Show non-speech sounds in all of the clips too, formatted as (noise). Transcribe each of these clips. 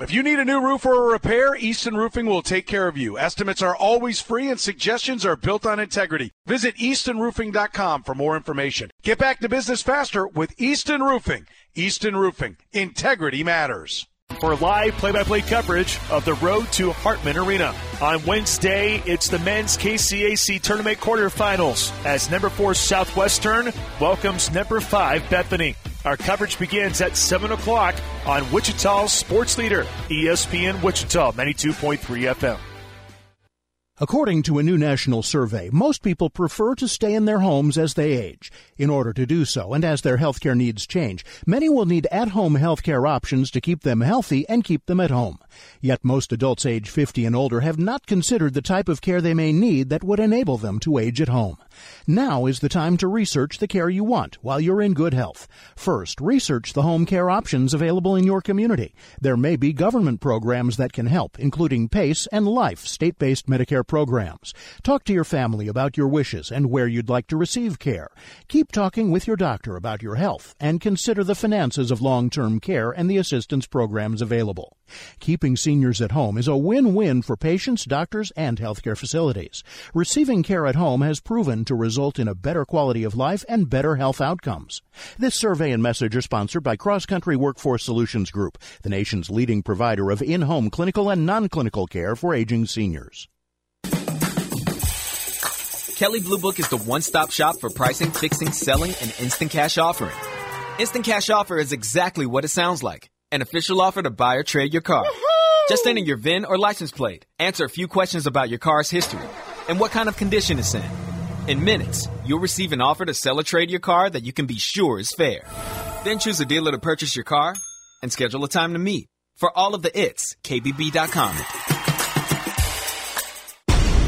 If you need a new roof or a repair, Easton Roofing will take care of you. Estimates are always free and suggestions are built on integrity. Visit eastonroofing.com for more information. Get back to business faster with Easton Roofing. Easton Roofing. Integrity matters for live play-by-play coverage of the road to Hartman Arena. On Wednesday, it's the men's KCAC tournament quarterfinals as number four Southwestern welcomes number five Bethany. Our coverage begins at 7 o'clock on Wichita's sports leader, ESPN Wichita 92.3 FM. According to a new national survey, most people prefer to stay in their homes as they age. In order to do so, and as their healthcare needs change, many will need at-home healthcare options to keep them healthy and keep them at home. Yet most adults age 50 and older have not considered the type of care they may need that would enable them to age at home. Now is the time to research the care you want while you're in good health. First, research the home care options available in your community. There may be government programs that can help, including PACE and LIFE state-based Medicare programs. Talk to your family about your wishes and where you'd like to receive care. Keep talking with your doctor about your health and consider the finances of long-term care and the assistance programs available. Keeping seniors at home is a win-win for patients, doctors, and healthcare facilities. Receiving care at home has proven to result in a better quality of life and better health outcomes. This survey and message are sponsored by Cross Country Workforce Solutions Group, the nation's leading provider of in-home clinical and non-clinical care for aging seniors. Kelley Blue Book is the one-stop shop for pricing, fixing, selling, and instant cash offering. Instant cash offer is exactly what it sounds like an official offer to buy or trade your car. Woo-hoo! Just enter your VIN or license plate, answer a few questions about your car's history, and what kind of condition it's in. In minutes, you'll receive an offer to sell or trade your car that you can be sure is fair. Then choose a dealer to purchase your car and schedule a time to meet. For all of the its, KBB.com.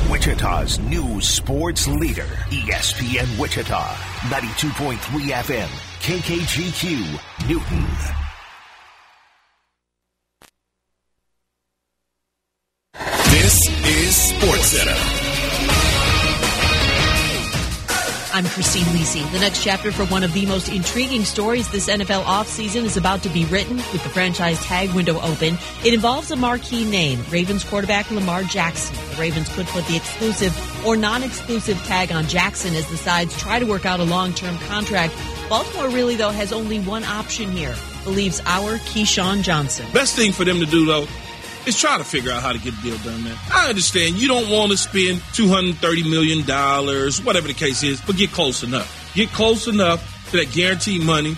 Wichita's new sports leader, ESPN Wichita, 92.3 FM, KKGQ, Newton. This is Sports I'm Christine Lisi. The next chapter for one of the most intriguing stories this NFL offseason is about to be written with the franchise tag window open. It involves a marquee name, Ravens quarterback Lamar Jackson. The Ravens could put the exclusive or non-exclusive tag on Jackson as the sides try to work out a long-term contract. Baltimore really, though, has only one option here, believes our Keyshawn Johnson. Best thing for them to do, though, is try to figure out how to get the deal done, man. I understand you don't want to spend $230 million, whatever the case is, but get close enough. Get close enough to that guaranteed money.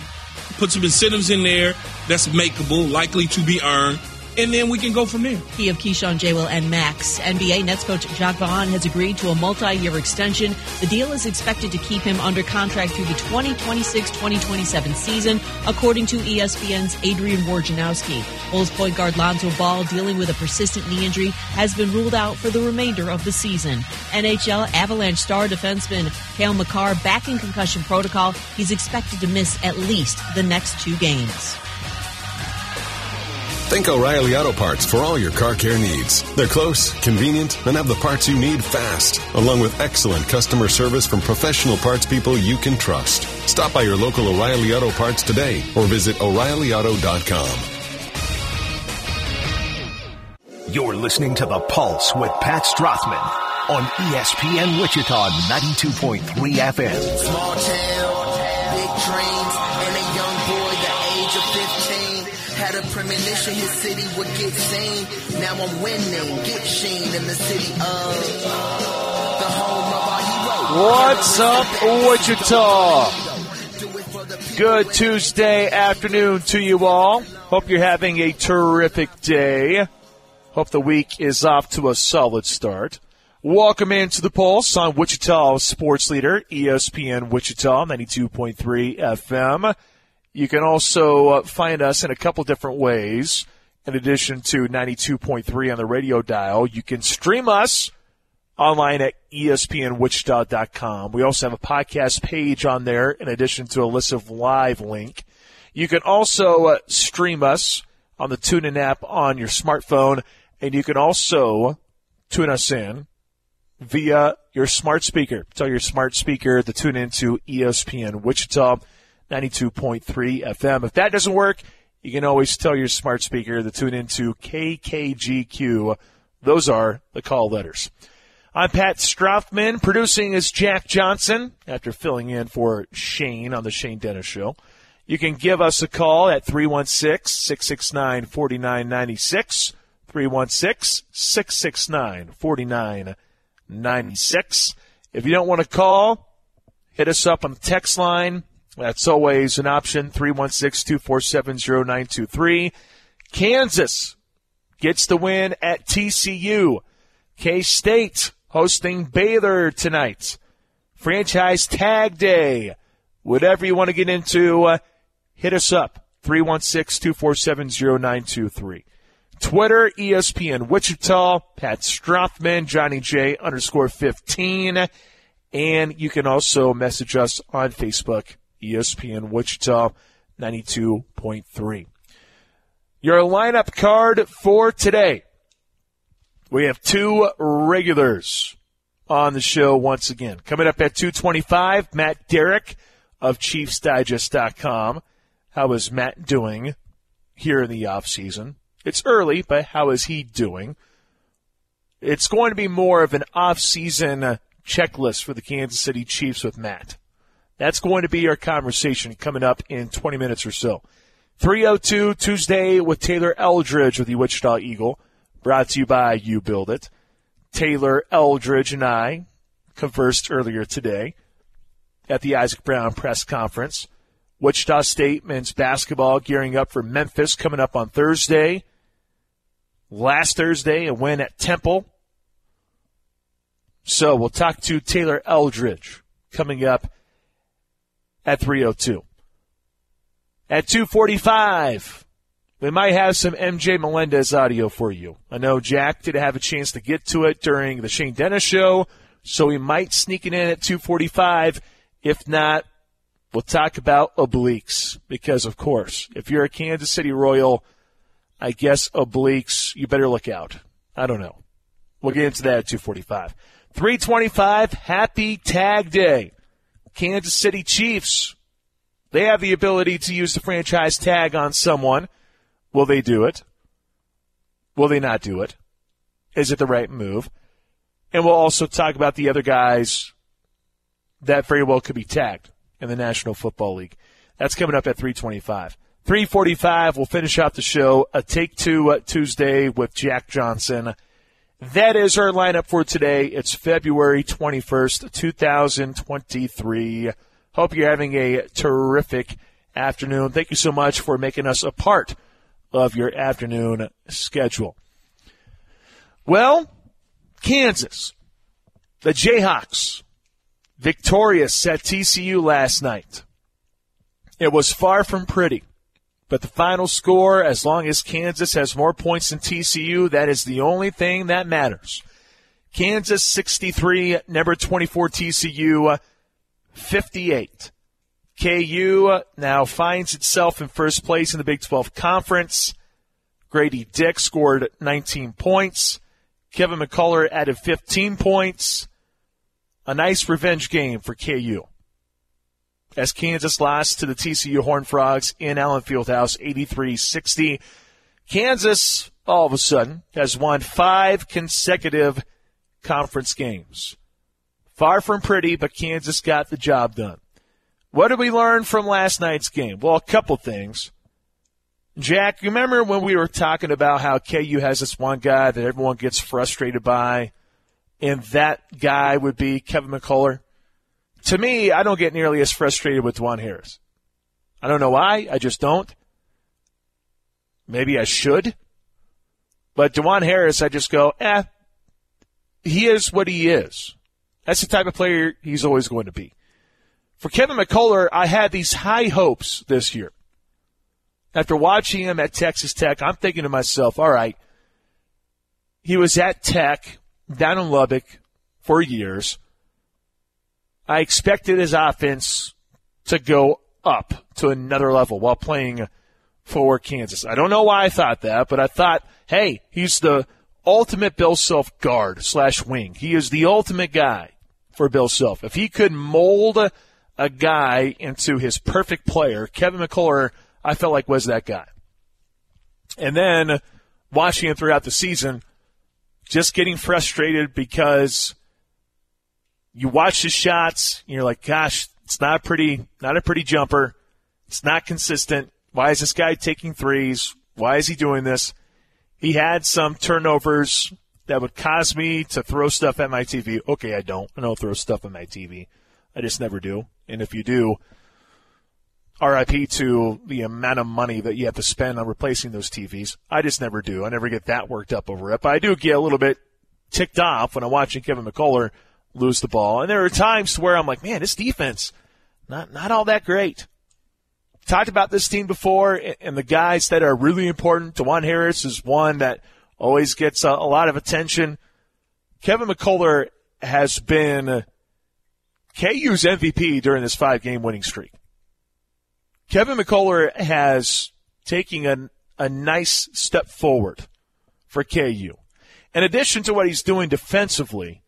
Put some incentives in there that's makeable, likely to be earned and then we can go from there. He of Keyshawn, J. Will, and Max. NBA Nets coach Jacque Vaughn has agreed to a multi-year extension. The deal is expected to keep him under contract through the 2026-2027 season, according to ESPN's Adrian Wojnarowski. Bulls point guard Lonzo Ball, dealing with a persistent knee injury, has been ruled out for the remainder of the season. NHL Avalanche star defenseman Cale Makar back in concussion protocol. He's expected to miss at least the next two games. Think O'Reilly Auto Parts for all your car care needs. They're close, convenient, and have the parts you need fast, along with excellent customer service from professional parts people you can trust. Stop by your local O'Reilly Auto Parts today or visit O'ReillyAuto.com. You're listening to The Pulse with Pat Strothman on ESPN Wichita 92.3 FM. Small town, big dreams, and a young boy the age of 15 had a premonition his city would get seen. Now I'm winning, get Sheen in the city of the home of our heroes. What's up, Wichita? Good Tuesday afternoon to you all. Hope you're having a terrific day. Hope the week is off to a solid start. Welcome into the Pulse on Wichita Sports Leader, ESPN Wichita, 92.3 FM. You can also uh, find us in a couple different ways. In addition to 92.3 on the radio dial, you can stream us online at espnwichita.com. We also have a podcast page on there in addition to a list of live link. You can also uh, stream us on the TuneIn app on your smartphone, and you can also tune us in via your smart speaker. Tell your smart speaker to tune into ESPN Wichita 92.3 FM. If that doesn't work, you can always tell your smart speaker to tune into KKGQ. Those are the call letters. I'm Pat Strothman. Producing is Jack Johnson after filling in for Shane on the Shane Dennis Show. You can give us a call at 316 669 4996. 316 669 4996. If you don't want to call, hit us up on the text line. That's always an option 316 247 0923. Kansas gets the win at TCU. K State hosting Baylor tonight. Franchise tag day. Whatever you want to get into, uh, hit us up 316 247 0923. Twitter, ESPN Wichita, Pat Strothman, Johnny J underscore 15. And you can also message us on Facebook, ESPN Wichita 92.3. Your lineup card for today. We have two regulars on the show once again. Coming up at 225, Matt Derrick of ChiefsDigest.com. How is Matt doing here in the off season? It's early, but how is he doing? It's going to be more of an off-season checklist for the Kansas City Chiefs with Matt. That's going to be our conversation coming up in 20 minutes or so. 302 Tuesday with Taylor Eldridge with the Wichita Eagle, brought to you by You Build It. Taylor Eldridge and I conversed earlier today at the Isaac Brown press conference. Wichita State men's basketball gearing up for Memphis coming up on Thursday last Thursday, a win at Temple. So we'll talk to Taylor Eldridge coming up at 302. At 245, we might have some MJ Melendez audio for you. I know Jack didn't have a chance to get to it during the Shane Dennis show, so we might sneak it in at 245. If not, we'll talk about obliques because, of course, if you're a Kansas City Royal – I guess obliques, you better look out. I don't know. We'll get into that at 245. 325, happy tag day. Kansas City Chiefs. They have the ability to use the franchise tag on someone. Will they do it? Will they not do it? Is it the right move? And we'll also talk about the other guys that very well could be tagged in the National Football League. That's coming up at 325. 345, we'll finish out the show. A take two uh, Tuesday with Jack Johnson. That is our lineup for today. It's February 21st, 2023. Hope you're having a terrific afternoon. Thank you so much for making us a part of your afternoon schedule. Well, Kansas, the Jayhawks, victorious at TCU last night. It was far from pretty. But the final score, as long as Kansas has more points than TCU, that is the only thing that matters. Kansas 63, number 24 TCU 58. KU now finds itself in first place in the Big 12 Conference. Grady Dick scored 19 points. Kevin McCullar added 15 points. A nice revenge game for KU as Kansas lost to the TCU Horned Frogs in Allen Fieldhouse 83-60. Kansas, all of a sudden, has won five consecutive conference games. Far from pretty, but Kansas got the job done. What did we learn from last night's game? Well, a couple things. Jack, you remember when we were talking about how KU has this one guy that everyone gets frustrated by, and that guy would be Kevin McCullar? To me, I don't get nearly as frustrated with Dajuan Harris. I don't know why. I just don't. Maybe I should. But Dajuan Harris, I just go, eh, he is what he is. That's the type of player he's always going to be. For Kevin McCullar, I had these high hopes this year. After watching him at Texas Tech, I'm thinking to myself, all right, he was at Tech down in Lubbock for years. I expected his offense to go up to another level while playing for Kansas. I don't know why I thought that, but I thought, hey, he's the ultimate Bill Self guard slash wing. He is the ultimate guy for Bill Self. If he could mold a guy into his perfect player, Kevin McCullar, I felt like was that guy. And then watching him throughout the season, just getting frustrated because you watch his shots, and you're like, gosh, it's not pretty, not a pretty jumper. It's not consistent. Why is this guy taking threes? Why is he doing this? He had some turnovers that would cause me to throw stuff at my TV. Okay, I don't. I don't throw stuff at my TV. I just never do. And if you do, RIP to the amount of money that you have to spend on replacing those TVs. I just never do. I never get that worked up over it. But I do get a little bit ticked off when I'm watching Kevin McCullar lose the ball. And there are times where I'm like, man, this defense, not, not all that great. Talked about this team before and the guys that are really important. Dajuan Harris is one that always gets a, a lot of attention. Kevin McCullar has been KU's MVP during this five game winning streak. Kevin McCullar has taken a, a nice step forward for KU. In addition to what he's doing defensively,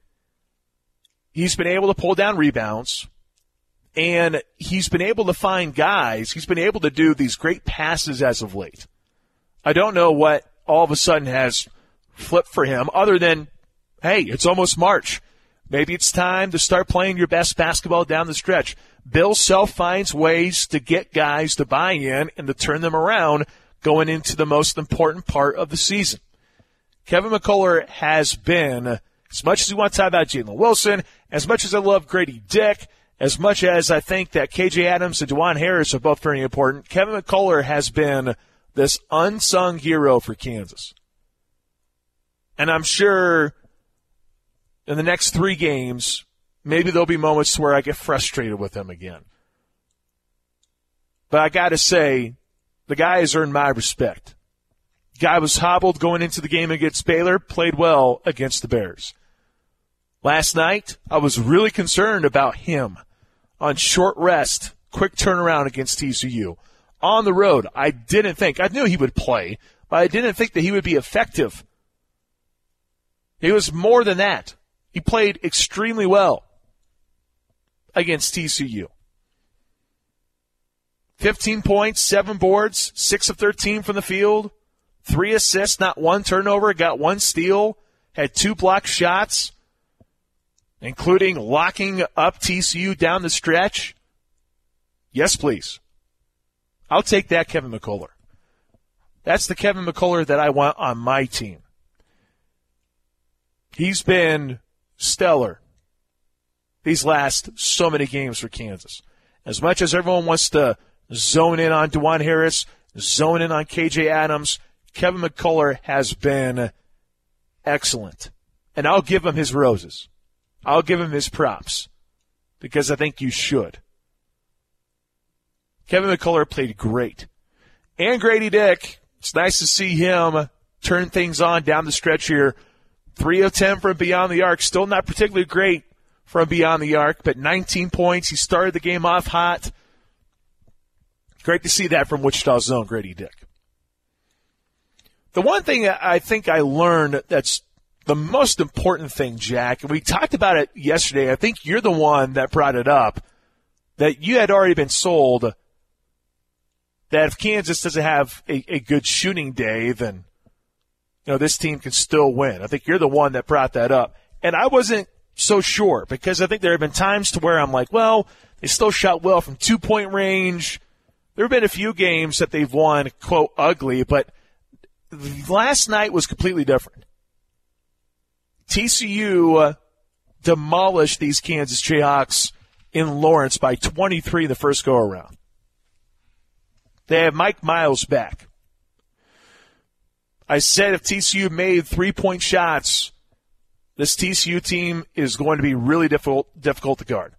he's been able to pull down rebounds and he's been able to find guys. He's been able to do these great passes as of late. I don't know what all of a sudden has flipped for him other than, hey, it's almost March. Maybe it's time to start playing your best basketball down the stretch. Bill Self finds ways to get guys to buy in and to turn them around going into the most important part of the season. Kevin McCullar has been, as much as we want to talk about Jalen Wilson, as much as I love Grady Dick, as much as I think that KJ Adams and Dajuan Harris are both very important, Kevin McCullar has been this unsung hero for Kansas. And I'm sure in the next three games, maybe there'll be moments where I get frustrated with him again. But I gotta say, the guy has earned my respect. Guy was hobbled going into the game against Baylor, played well against the Bears. Last night, I was really concerned about him on short rest, quick turnaround against TCU. On the road, I didn't think, I knew he would play, but I didn't think that he would be effective. He was more than that. He played extremely well against TCU. 15 points, seven boards, six of 13 from the field, three assists, not one turnover, got one steal, had two block shots, including locking up TCU down the stretch. Yes, please. I'll take that, Kevin McCullar. That's the Kevin McCullar that I want on my team. He's been stellar these last so many games for Kansas. As much as everyone wants to zone in on Dajuan Harris, zone in on KJ Adams, Kevin McCullar has been excellent. And I'll give him his roses. I'll give him his props because I think you should. Kevin McCullar played great. And Grady Dick, it's nice to see him turn things on down the stretch here. Three of 10 from beyond the arc. Still not particularly great from beyond the arc, but 19 points. He started the game off hot. Great to see that from Wichita's zone, Grady Dick. The one thing I think I learned that's the most important thing, Jack, and we talked about it yesterday. I think you're the one that brought it up that you had already been sold that if Kansas doesn't have a, a good shooting day, then you know this team can still win. I think you're the one that brought that up, and I wasn't so sure because I think there have been times to where I'm like, well, they still shot well from two point range. There have been a few games that they've won, quote, ugly, but last night was completely different. TCU uh, demolished these Kansas Jayhawks in Lawrence by 23 the first go around. They have Mike Miles back. I said if TCU made three point shots, this TCU team is going to be really difficult, difficult to guard.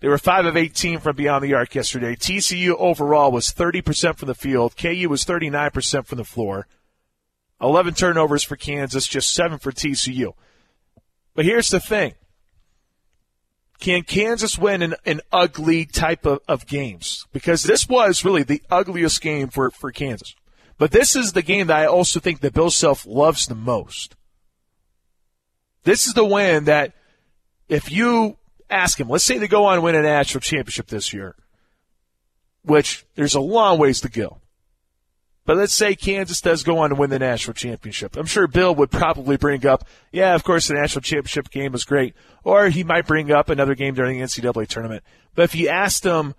They were 5 of 18 from beyond the arc yesterday. TCU overall was 30% from the field. KU was 39% from the floor. 11 turnovers for Kansas, just 7 for TCU. But here's the thing. Can Kansas win an, an ugly type of, of games? Because this was really the ugliest game for, for Kansas. But this is the game that I also think that Bill Self loves the most. This is the win that if you ask him, let's say they go on and win a national championship this year, which there's a long ways to go. But let's say Kansas does go on to win the national championship. I'm sure Bill would probably bring up, yeah, of course the national championship game was great. Or he might bring up another game during the NCAA tournament. But if you asked him,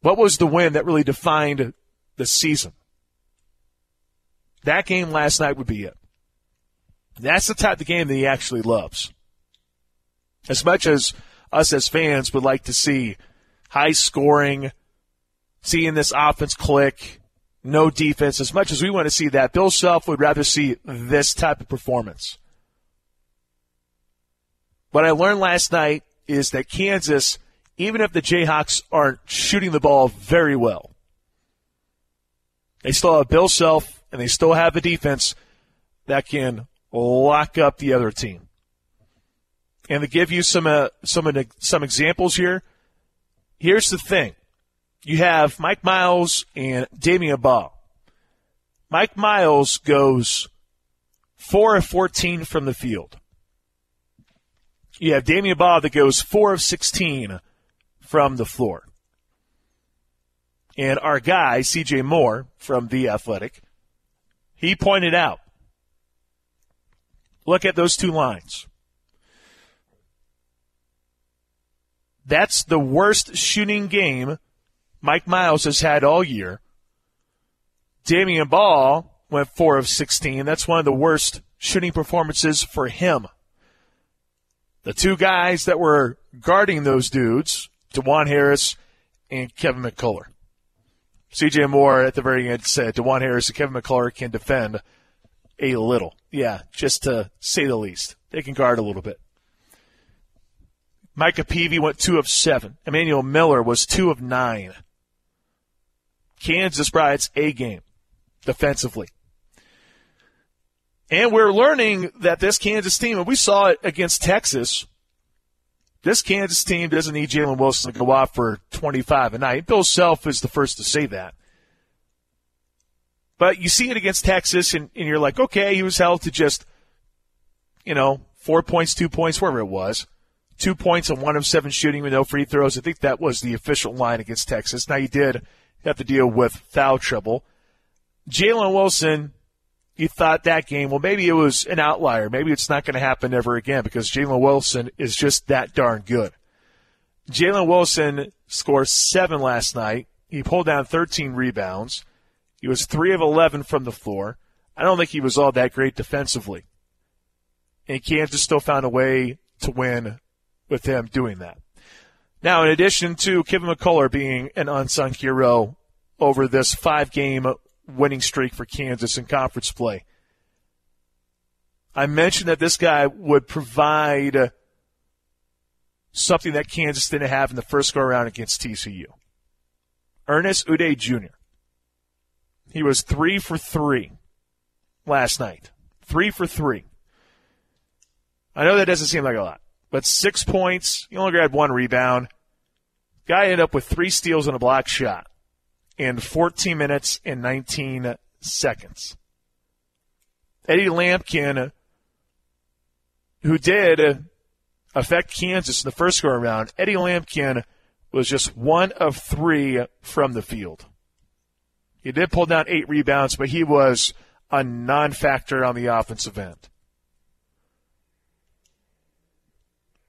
what was the win that really defined the season? That game last night would be it. That's the type of game that he actually loves. As much as us as fans would like to see high scoring, seeing this offense click, no defense, as much as we want to see that, Bill Self would rather see this type of performance. What I learned last night is that Kansas, even if the Jayhawks aren't shooting the ball very well, they still have Bill Self and they still have a defense that can lock up the other team. And to give you some uh, some some examples here, here's the thing: you have Mike Miles and Damion Baugh. Mike Miles goes four of fourteen from the field. You have Damion Baugh that goes four of sixteen from the floor. And our guy, CJ Moore from The Athletic, he pointed out look at those two lines. That's the worst shooting game Mike Miles has had all year. Damion Baugh went 4 of 16. That's one of the worst shooting performances for him. The two guys that were guarding those dudes, Dajuan Harris and Kevin McCullar. CJ Moore at the very end said Dajuan Harris and Kevin McCullar can defend a little. Yeah, just to say the least. They can guard a little bit. Micah Peavy went two of seven. Emmanuel Miller was two of nine. Kansas its A game defensively. And we're learning that this Kansas team, and we saw it against Texas, this Kansas team doesn't need Jalen Wilson to go off for 25 a night. Bill Self is the first to say that. But you see it against Texas, and, and you're like, okay, he was held to just, you know, four points, two points, wherever it was. Two points and one of seven shooting with no free throws. I think that was the official line against Texas. Now, you did have to deal with foul trouble. Jalen Wilson, you thought that game, well, maybe it was an outlier. Maybe it's not going to happen ever again because Jalen Wilson is just that darn good. Jalen Wilson scored seven last night. He pulled down 13 rebounds. He was 3 of 11 from the floor. I don't think he was all that great defensively. And Kansas still found a way to win with him doing that. Now, in addition to Kevin McCullar being an unsung hero over this five game winning streak for Kansas in conference play. I mentioned that this guy would provide something that Kansas didn't have in the first go around against TCU. Ernest Udeh Jr. He was three for three last night. Three for three. I know that doesn't seem like a lot, but six points. He only grabbed one rebound. Guy ended up with three steals and a block shot in 14 minutes and 19 seconds. Eddie Lampkin, who did affect Kansas in the first go around, Eddie Lampkin was just one of three from the field. He did pull down eight rebounds, but he was a non factor on the offensive end.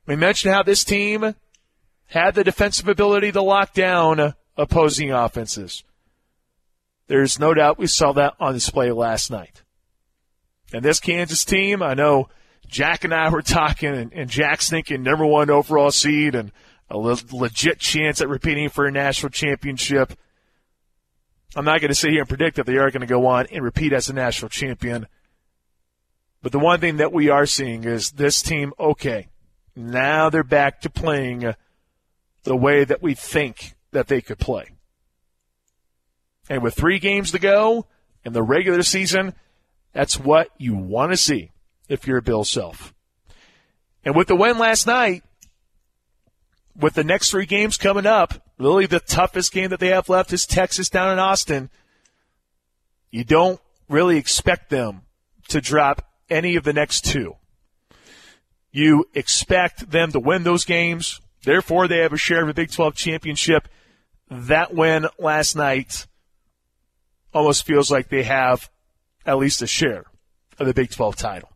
We mentioned how this team had the defensive ability to lock down opposing offenses. There's no doubt we saw that on display last night. And this Kansas team, I know Jack and I were talking, and, and Jack's thinking number one overall seed and a le- legit chance at repeating for a national championship. I'm not going to sit here and predict that they are going to go on and repeat as a national champion. But the one thing that we are seeing is this team, okay, now they're back to playing the way that we think that they could play. And with three games to go in the regular season, that's what you want to see if you're a Bill Self. And with the win last night, with the next three games coming up, really the toughest game that they have left is Texas down in Austin. You don't really expect them to drop any of the next two. You expect them to win those games. Therefore, they have a share of a Big 12 championship. That win last night almost feels like they have at least a share of the Big 12 title.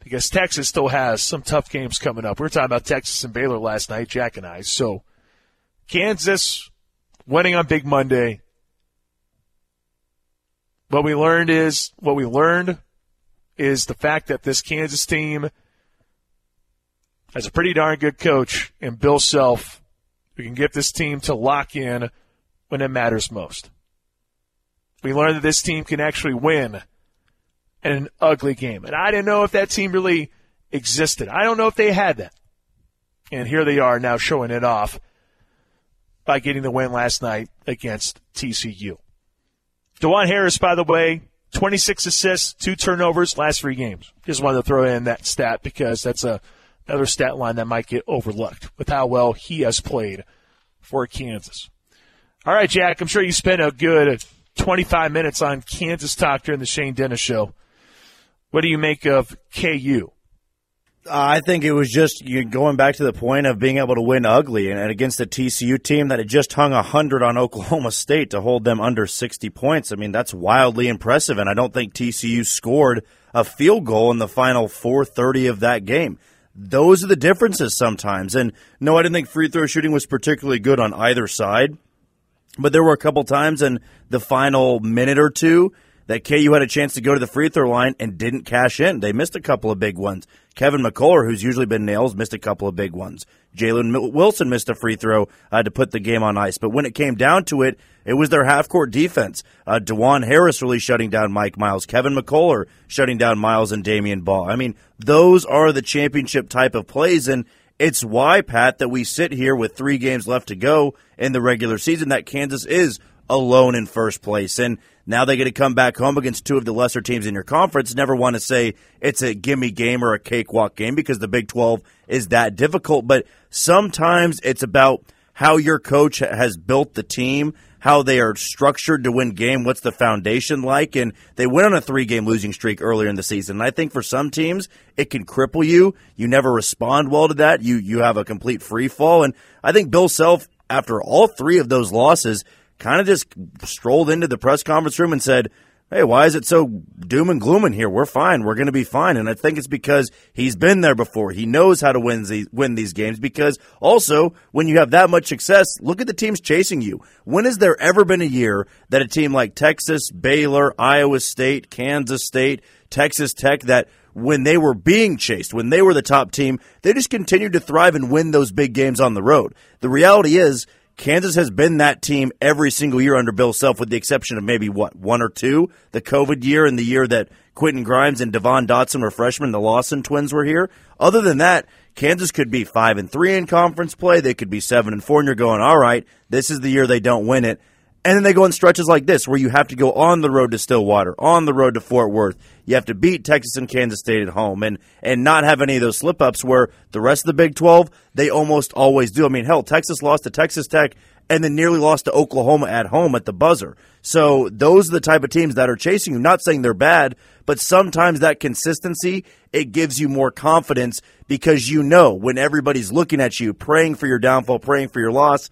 Because Texas still has some tough games coming up. We were talking about Texas and Baylor last night, Jack and I. So Kansas winning on Big Monday. What we learned is what we learned is the fact that this Kansas team has a pretty darn good coach in Bill Self who can get this team to lock in when it matters most. We learned that this team can actually win in an ugly game. And I didn't know if that team really existed. I don't know if they had that. And here they are now showing it off by getting the win last night against TCU. Dajuan Harris, by the way, 26 assists, two turnovers, last three games. Just wanted to throw in that stat because that's a, another stat line that might get overlooked with how well he has played for Kansas. All right, Jack, I'm sure you spent a good 25 minutes on Kansas talk during the Shane Dennis show. What do you make of KU? I think it was just going back to the point of being able to win ugly and against a TCU team that had just hung 100 on (laughs) Oklahoma State to hold them under 60 points. I mean, that's wildly impressive, and I don't think TCU scored a field goal in the final 430 of that game. Those are the differences sometimes. And no, I didn't think free throw shooting was particularly good on either side, but there were a couple times in the final minute or two that KU had a chance to go to the free throw line and didn't cash in. They missed a couple of big ones. Kevin McCullar, who's usually been nails, missed a couple of big ones. Jalen Wilson missed a free throw uh, to put the game on ice. But when it came down to it, it was their half court defense. Uh, Dajuan Harris really shutting down Mike Miles. Kevin McCullar shutting down Miles and Damion Baugh. I mean, those are the championship type of plays. And it's why, Pat, that we sit here with three games left to go in the regular season that Kansas is alone in first place. And now they get to come back home against two of the lesser teams in your conference. Never want to say it's a gimme game or a cakewalk game because the Big 12 is that difficult. But sometimes it's about how your coach has built the team, how they are structured to win game, what's the foundation like. And they went on a three game losing streak earlier in the season. And I think for some teams, it can cripple you. You never respond well to that. You, you have a complete free fall. And I think Bill Self, after all three of those losses, kind of just strolled into the press conference room and said, Hey, why is it so doom and gloom in here? We're fine. We're going to be fine. And I think it's because he's been there before. He knows how to win these, win these games because also when you have that much success, look at the teams chasing you. When has there ever been a year that a team like Texas, Baylor, Iowa State, Kansas State, Texas Tech that when they were being chased, when they were the top team, they just continued to thrive and win those big games on the road. The reality is Kansas has been that team every single year under Bill Self, with the exception of maybe what one or two, the COVID year and the year that Quentin Grimes and Devon Dotson were freshmen, the Lawson twins were here. Other than that, Kansas could be five and three in conference play. They could be seven and four, and you're going, all right, this is the year they don't win it. And then they go in stretches like this where you have to go on the road to Stillwater, on the road to Fort Worth. You have to beat Texas and Kansas State at home and, and not have any of those slip ups where the rest of the Big 12, they almost always do. I mean, hell, Texas lost to Texas Tech and then nearly lost to Oklahoma at home at the buzzer. So those are the type of teams that are chasing you. Not saying they're bad, but sometimes that consistency, it gives you more confidence because you know when everybody's looking at you, praying for your downfall, praying for your loss,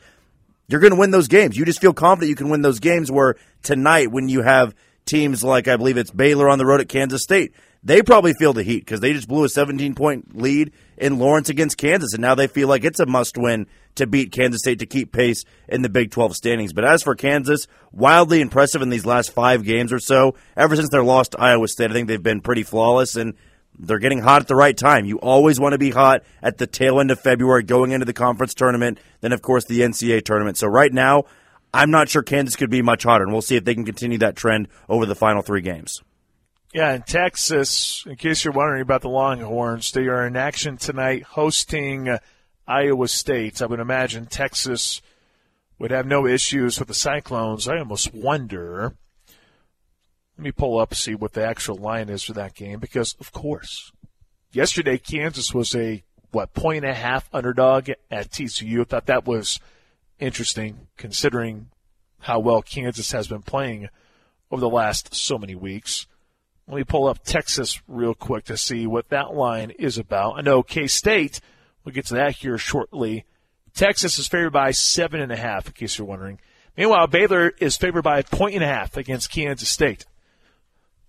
you're going to win those games. You just feel confident you can win those games where tonight when you have teams like I believe it's Baylor on the road at Kansas State, they probably feel the heat because they just blew a 17 point lead in Lawrence against Kansas, and now they feel like it's a must win to beat Kansas State to keep pace in the Big 12 standings. But as for Kansas, wildly impressive in these last five games or so. Ever since their loss to Iowa State, I think they've been pretty flawless and they're getting hot at the right time. You always want to be hot at the tail end of February going into the conference tournament, then, of course, the NCAA tournament. So right now, I'm not sure Kansas could be much hotter, and we'll see if they can continue that trend over the final three games. Yeah, in Texas, in case you're wondering about the Longhorns, they are in action tonight hosting uh, Iowa State. I would imagine Texas would have no issues with the Cyclones. I almost wonder. Let me pull up see what the actual line is for that game because, of course, yesterday Kansas was a what point and a half underdog at TCU. I thought that was interesting considering how well Kansas has been playing over the last so many weeks. Let me pull up Texas real quick to see what that line is about. I know K State, we'll get to that here shortly. Texas is favored by seven and a half, in case you're wondering. Meanwhile, Baylor is favored by a point and a half against Kansas State.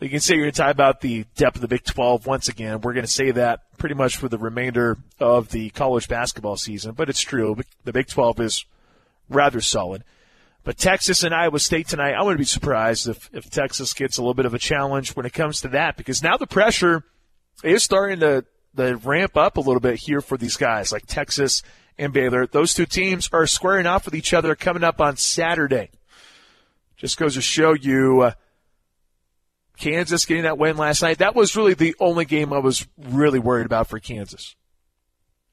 You can say you're talk about the depth of the Big 12 once again. We're going to say that pretty much for the remainder of the college basketball season, but it's true. The Big 12 is rather solid. But Texas and Iowa State tonight, I wouldn't be surprised if, if Texas gets a little bit of a challenge when it comes to that because now the pressure is starting to, to ramp up a little bit here for these guys like Texas and Baylor. Those two teams are squaring off with each other coming up on Saturday. Just goes to show you uh, Kansas getting that win last night. That was really the only game I was really worried about for Kansas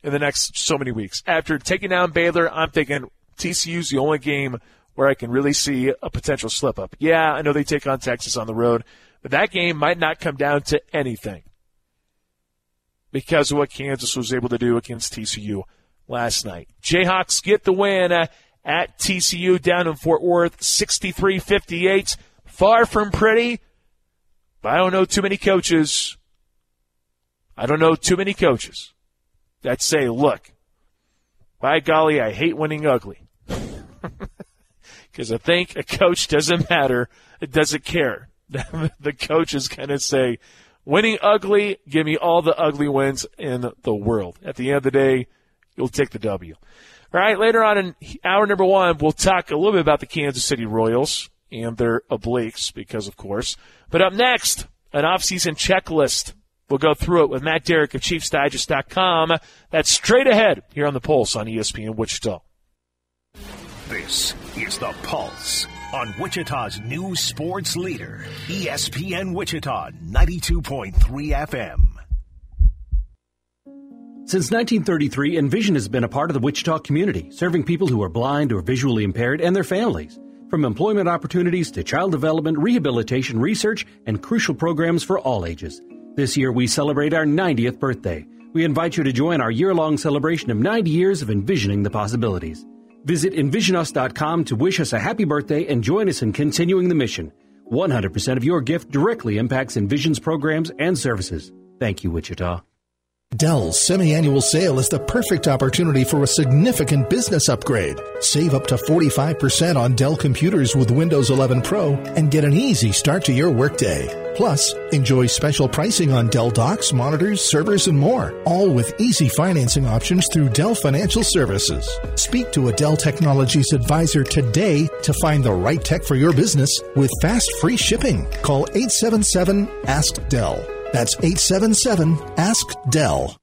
in the next so many weeks. After taking down Baylor, I'm thinking TCU's the only game where I can really see a potential slip up. Yeah, I know they take on Texas on the road, but that game might not come down to anything because of what Kansas was able to do against TCU last night. Jayhawks get the win uh, at TCU down in Fort Worth, 63-58. Far from pretty, but I don't know too many coaches. I don't know too many coaches that say, look, by golly, I hate winning ugly. (laughs) because I think a coach doesn't matter. It doesn't care. (laughs) the coach is going to say, winning ugly, give me all the ugly wins in the world. At the end of the day, you'll take the W. All right, later on in hour number one, we'll talk a little bit about the Kansas City Royals and their obliques, because of course. But up next, an off-season checklist. We'll go through it with Matt Derrick of ChiefsDigest.com. That's straight ahead here on the Pulse on ESPN Wichita. This is The Pulse on Wichita's new sports leader, ESPN Wichita 92.3 FM. Since 1933, Envision has been a part of the Wichita community, serving people who are blind or visually impaired and their families. From employment opportunities to child development, rehabilitation, research, and crucial programs for all ages. This year we celebrate our 90th birthday. We invite you to join our year long celebration of 90 years of envisioning the possibilities. Visit envisionus.com to wish us a happy birthday and join us in continuing the mission. 100% of your gift directly impacts Envision's programs and services. Thank you, Wichita. Dell's semi-annual sale is the perfect opportunity for a significant business upgrade. Save up to 45% on Dell computers with Windows 11 Pro and get an easy start to your workday. Plus, enjoy special pricing on Dell docks, monitors, servers, and more, all with easy financing options through Dell Financial Services. Speak to a Dell Technologies advisor today to find the right tech for your business with fast free shipping. Call 877 Ask Dell. That's 877 Ask Dell.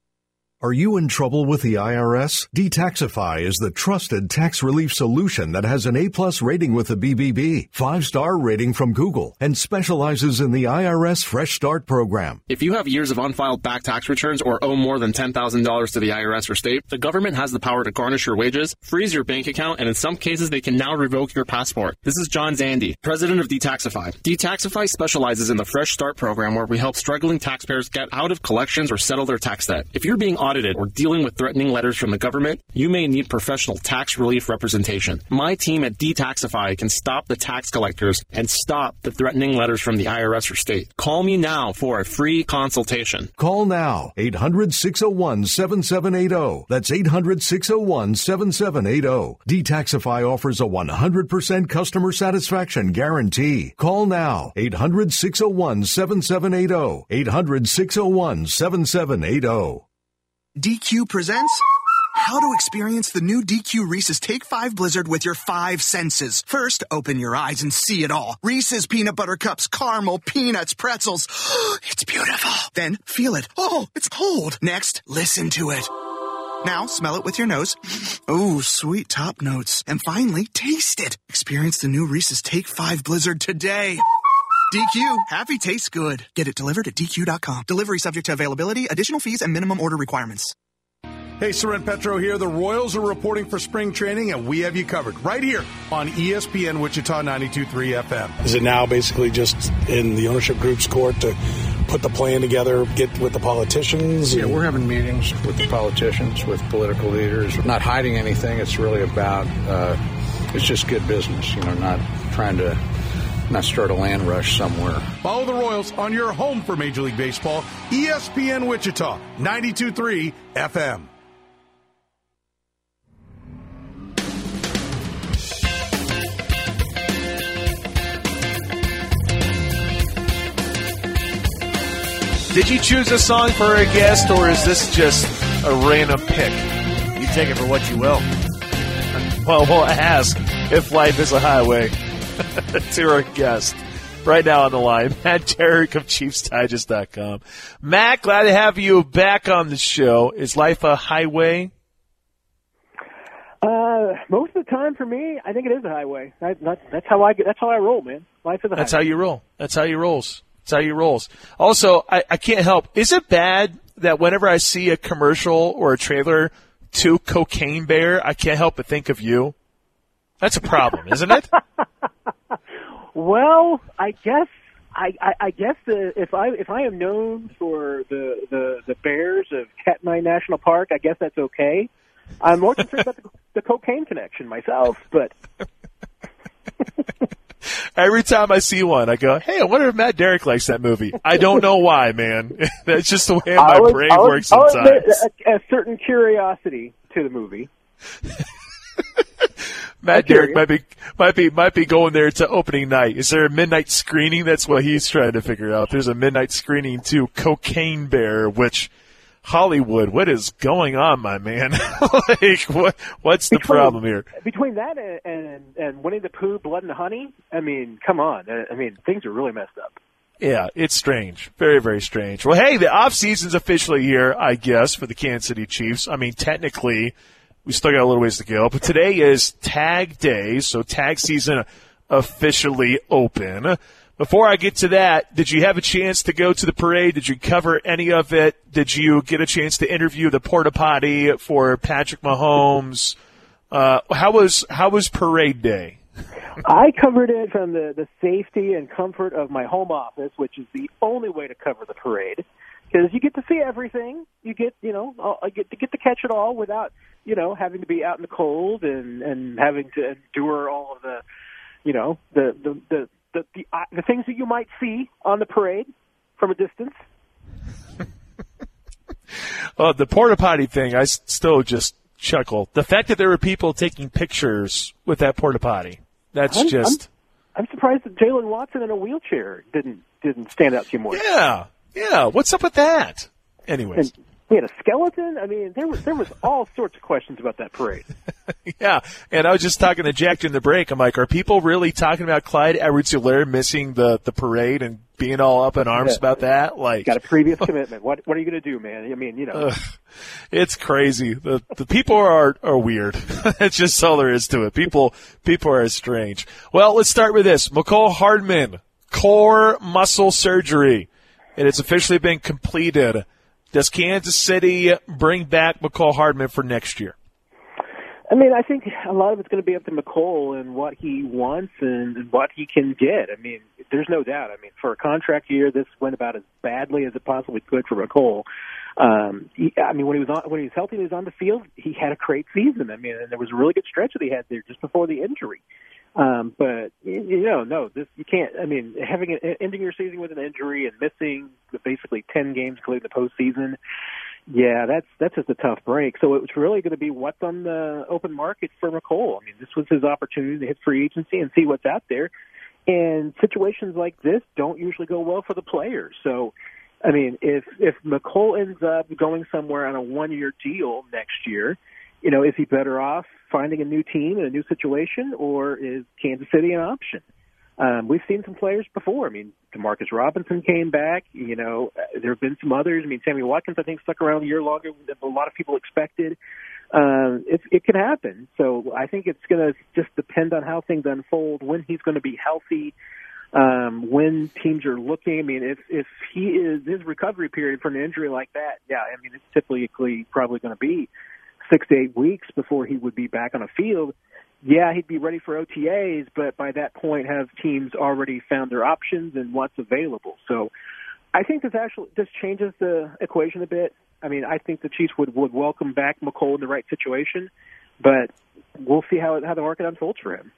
Are you in trouble with the IRS? Detaxify is the trusted tax relief solution that has an A-plus rating with the BBB, five-star rating from Google, and specializes in the IRS Fresh Start program. If you have years of unfiled back tax returns or owe more than $10,000 to the IRS or state, the government has the power to garnish your wages, freeze your bank account, and in some cases they can now revoke your passport. This is John Zandy, president of Detaxify. Detaxify specializes in the Fresh Start program where we help struggling taxpayers get out of collections or settle their tax debt. If you're being audited or dealing with threatening letters from the government, you may need professional tax relief representation. My team at Detaxify can stop the tax collectors and stop the threatening letters from the IRS or state. Call me now for a free consultation. Call now 800 601 7780. That's 800 601 7780. Detaxify offers a 100% customer satisfaction guarantee. Call now 800 601 7780. 800 601 7780. DQ presents how to experience the new DQ Reese's Take 5 Blizzard with your five senses. First, open your eyes and see it all. Reese's peanut butter cups, caramel, peanuts, pretzels. (gasps) it's beautiful. Then feel it. Oh, it's cold. Next, listen to it. Now, smell it with your nose. (laughs) Ooh, sweet top notes. And finally, taste it. Experience the new Reese's Take 5 Blizzard today. DQ, happy tastes good. Get it delivered at DQ.com. Delivery subject to availability, additional fees, and minimum order requirements. Hey, Soren Petro here. The Royals are reporting for spring training, and we have you covered right here on ESPN Wichita 92.3 FM. Is it now basically just in the ownership group's court to put the plan together, get with the politicians? Yeah, we're having meetings with the politicians, with political leaders. We're not hiding anything. It's really about, uh, it's just good business, you know, not trying to not start a land rush somewhere. Follow the Royals on your home for Major League Baseball, ESPN Wichita, 92.3 FM. Did you choose a song for a guest, or is this just a random pick? You take it for what you will. Well, we'll ask if life is a highway to our guest. Right now on the line, (laughs) Matt Derrick of ChiefsDigest.com. Matt, glad to have you back on the show. Is life a highway? Uh, most of the time for me, I think it is a highway. That, that's how I get. That's how I roll, man. Life is a highway. That's highway. how you roll. That's how you rolls. That's how you rolls. Also, I, I can't help. Is it bad that whenever I see a commercial or a trailer to Cocaine Bear, I can't help but think of you? That's a problem, isn't it? (laughs) Well, I guess I, I, I guess the, if I if I am known for the, the the bears of Katmai National Park, I guess that's okay. I'm more concerned about the, the cocaine connection myself, but (laughs) Every time I see one, I go, "Hey, I wonder if Matt Derrick likes that movie." I don't know why, man. (laughs) That's just the way my brain works sometimes. a, a certain curiosity to the movie. (laughs) Matt Derrick might be might be might be going there to opening night. Is there a midnight screening? That's what he's trying to figure out. There's a midnight screening to Cocaine Bear, which Hollywood, what is going on, my man? (laughs) like, what what's the Between- problem here? Between that and, and and Winnie the Pooh, Blood and Honey, I mean, come on. I I mean, things are really messed up. Yeah, it's strange. Very, very strange. Well, hey, the off season's officially here, I guess, for the Kansas City Chiefs. I mean, technically, we still got a little ways to go, but today is tag day, so tag season officially open. Before I get to that, did you have a chance to go to the parade? Did you cover any of it? Did you get a chance to interview the porta potty for Patrick Mahomes? Uh, how was how was parade day? (laughs) I covered it from the, the safety and comfort of my home office, which is the only way to cover the parade. Because you get to see everything, you get you know I get to get to catch it all without you know having to be out in the cold and and having to endure all of the you know the the the the, the, uh, the things that you might see on the parade from a distance. (laughs) Uh, the porta potty thing, I still just chuckle. The fact that there were people taking pictures with that porta potty, that's I'm- just I'm, I'm surprised that Jaylen Watson in a wheelchair didn't didn't stand out to you more. yeah, yeah. What's up with that? Anyways, And we had a skeleton. I mean, there was there was all sorts of questions about that parade. (laughs) yeah. And I was just talking to Jack during the break. I'm like, are people really talking about Clyde Edwards-Helaire missing the the parade and being all up in arms Yeah. about that? Like, Got a previous (laughs) commitment. What what are you going to do, man? I mean, you know. Ugh, it's crazy. The the people are are weird. (laughs) That's just all there is to it. People people are strange. Well, let's start with this. Mecole Hardman core muscle surgery. It has officially been completed. Does Kansas City bring back Mecole Hardman for next year? I mean, I think a lot of it's going to be up to Mecole and what he wants and, what he can get. I mean, there's no doubt. I mean, for a contract year, this went about as badly as it possibly could for Mecole. Um, he, I mean, when he was on, when he was healthy, he was on the field. He had a great season. I mean, and there was a really good stretch that he had there just before the injury. Um, but you know, no, this you can't. I mean, having an, ending your season with an injury and missing basically ten games, including the postseason. Yeah, that's that's just a tough break. So it's really going to be what's on the open market for Mecole. I mean, this was his opportunity to hit free agency and see what's out there. And situations like this don't usually go well for the players. So, I mean, if if Mecole ends up going somewhere on a one year deal next year, you know, is he better off finding a new team in a new situation, or is Kansas City an option? Um, we've seen some players before. I mean, Demarcus Robinson came back. You know, uh, there have been some others. I mean, Sammy Watkins, I think, stuck around a year longer than a lot of people expected. Um, it, it can happen. So I think it's going to just depend on how things unfold, when he's going to be healthy, um, when teams are looking. I mean, if if he is his recovery period from an injury like that, yeah, I mean, it's typically probably going to be six to eight weeks before he would be back on a field. Yeah, he'd be ready for OTAs, but by that point, have teams already found their options and what's available. So, I think this actually this changes the equation a bit. I mean, I think the Chiefs would would welcome back Mecole in the right situation, but we'll see how how the market unfolds for him.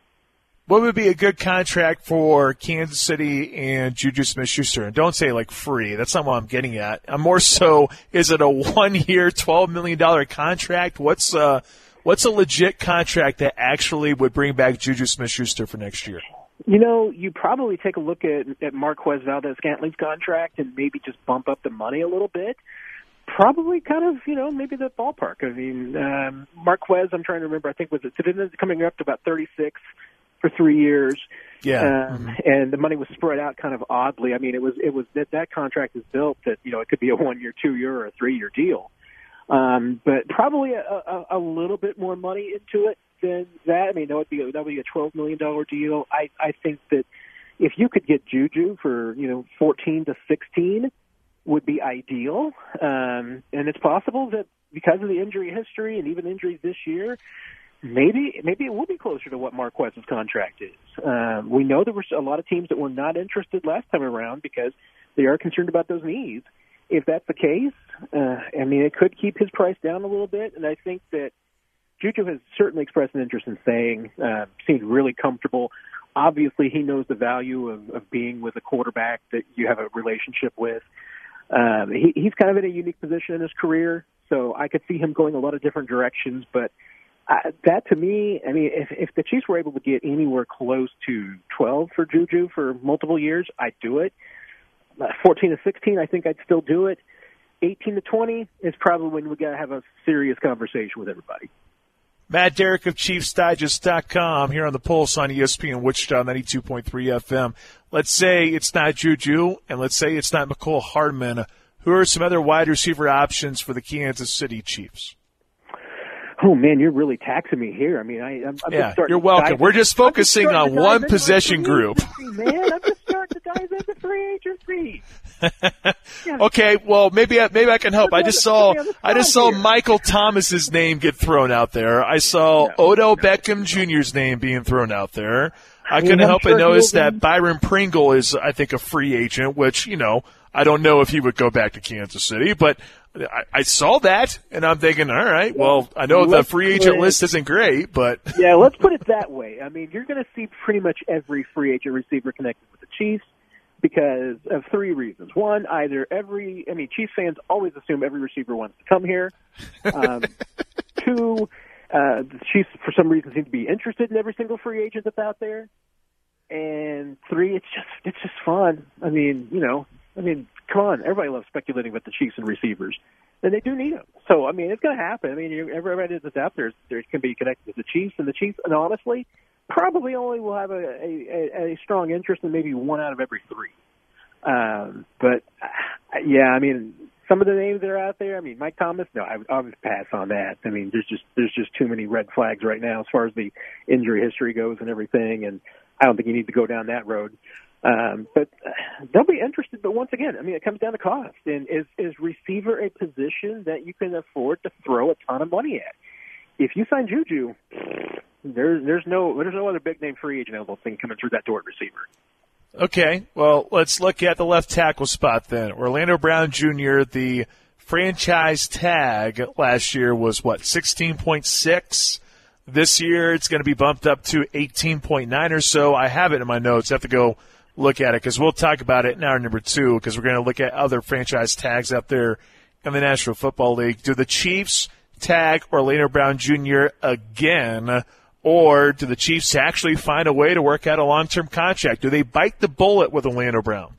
What would be a good contract for Kansas City and Juju Smith-Schuster? And don't say like free. That's not what I'm getting at. I'm more so, is it a one-year, twelve million dollar contract? What's uh, what's a legit contract that actually would bring back Juju Smith-Schuster for next year? You know, you probably take a look at at Marquez Valdes Scantling's contract and maybe just bump up the money a little bit. Probably kind of, you know, maybe the ballpark. I mean, um, Marquez, I'm trying to remember. I think was it, it coming up to about 36 for three years. Yeah. Um, Mhm. and the money was spread out kind of oddly. I mean, it was it was that that contract is built that you know it could be a one year, two year, or a three year deal. Um, but probably a, a, a little bit more money into it than that. I mean, that would be that would be a twelve million dollar deal. I I think that if you could get Juju for you know fourteen to sixteen would be ideal. Um, and it's possible that because of the injury history and even injuries this year, maybe maybe it will be closer to what Marquez's contract is. Um, we know there were a lot of teams that were not interested last time around because they are concerned about those knees. If that's the case, uh, I mean, it could keep his price down a little bit, and I think that Juju has certainly expressed an interest in staying. Uh, seemed really comfortable. Obviously, he knows the value of, of being with a quarterback that you have a relationship with. Um, he, he's kind of in a unique position in his career, so I could see him going a lot of different directions. But uh, that to me, I mean, if, if the Chiefs were able to get anywhere close to 12 for Juju for multiple years, I'd do it. Uh, 14 to 16, I think I'd still do it. 18 to 20 is probably when we got to have a serious conversation with everybody. Matt Derrick of ChiefsDigest.com here on the Pulse on ESPN Wichita 92.3 FM. Let's say it's not Juju, and let's say it's not Mecole Hardman. Who are some other wide receiver options for the Kansas City Chiefs? Oh man, you're really taxing me here. I mean, I, I'm, I'm Yeah, just starting you're welcome. We're just focusing starting on one possession group. man, I'm just starting to dive into free agency. (laughs) Okay, well maybe I, maybe I can help. I just saw Put me on the I just saw. Michael Thomas's name get thrown out there. I saw Odell Beckham Jr.'s name being thrown out there. I I mean, couldn't I'm help sure but notice that Byron Pringle is I think a free agent, which you know I don't know if he would go back to Kansas City, but I, I saw that and I'm thinking, all right, well I know the Let's free agent put- list isn't great, but (laughs) yeah, let's put it that way. I mean, you're going to see pretty much every free agent receiver connected with the Chiefs because of three reasons. One, either every, I mean, Chiefs fans always assume every receiver wants to come here. Um, (laughs) two, uh, the Chiefs for some reason seem to be interested in every single free agent that's out there. And three, it's just it's just fun. I mean, you know, I mean, come on, everybody loves speculating with the Chiefs and receivers, and they do need them. So, I mean, it's going to happen. I mean, you- everybody that's out there, there can be connected with the Chiefs, and the Chiefs, and honestly, probably only will have a a, a, a strong interest in maybe one out of every three. Um, but uh, yeah, I mean, some of the names that are out there. I mean, Mike Thomas. No, I would, I would pass on that. I mean, there's just there's just too many red flags right now as far as the injury history goes and everything, and I don't think you need to go down that road. Um, but uh, they'll be interested. But once again, I mean, it comes down to cost. And is is receiver a position that you can afford to throw a ton of money at? If you sign Juju, there's there's no there's no other big name free agent available thing coming through that door at receiver. Okay, well, let's look at the left tackle spot then. Orlando Brown Jr., the franchise tag last year was what, 16.6? This year it's going to be bumped up to 18.9 or so. I have it in my notes. I have to go look at it because we'll talk about it in hour number two because we're going to look at other franchise tags out there in the National Football League. Do the Chiefs tag Orlando Brown Jr. again? Or do the Chiefs actually find a way to work out a long-term contract? Do they bite the bullet with Orlando Brown?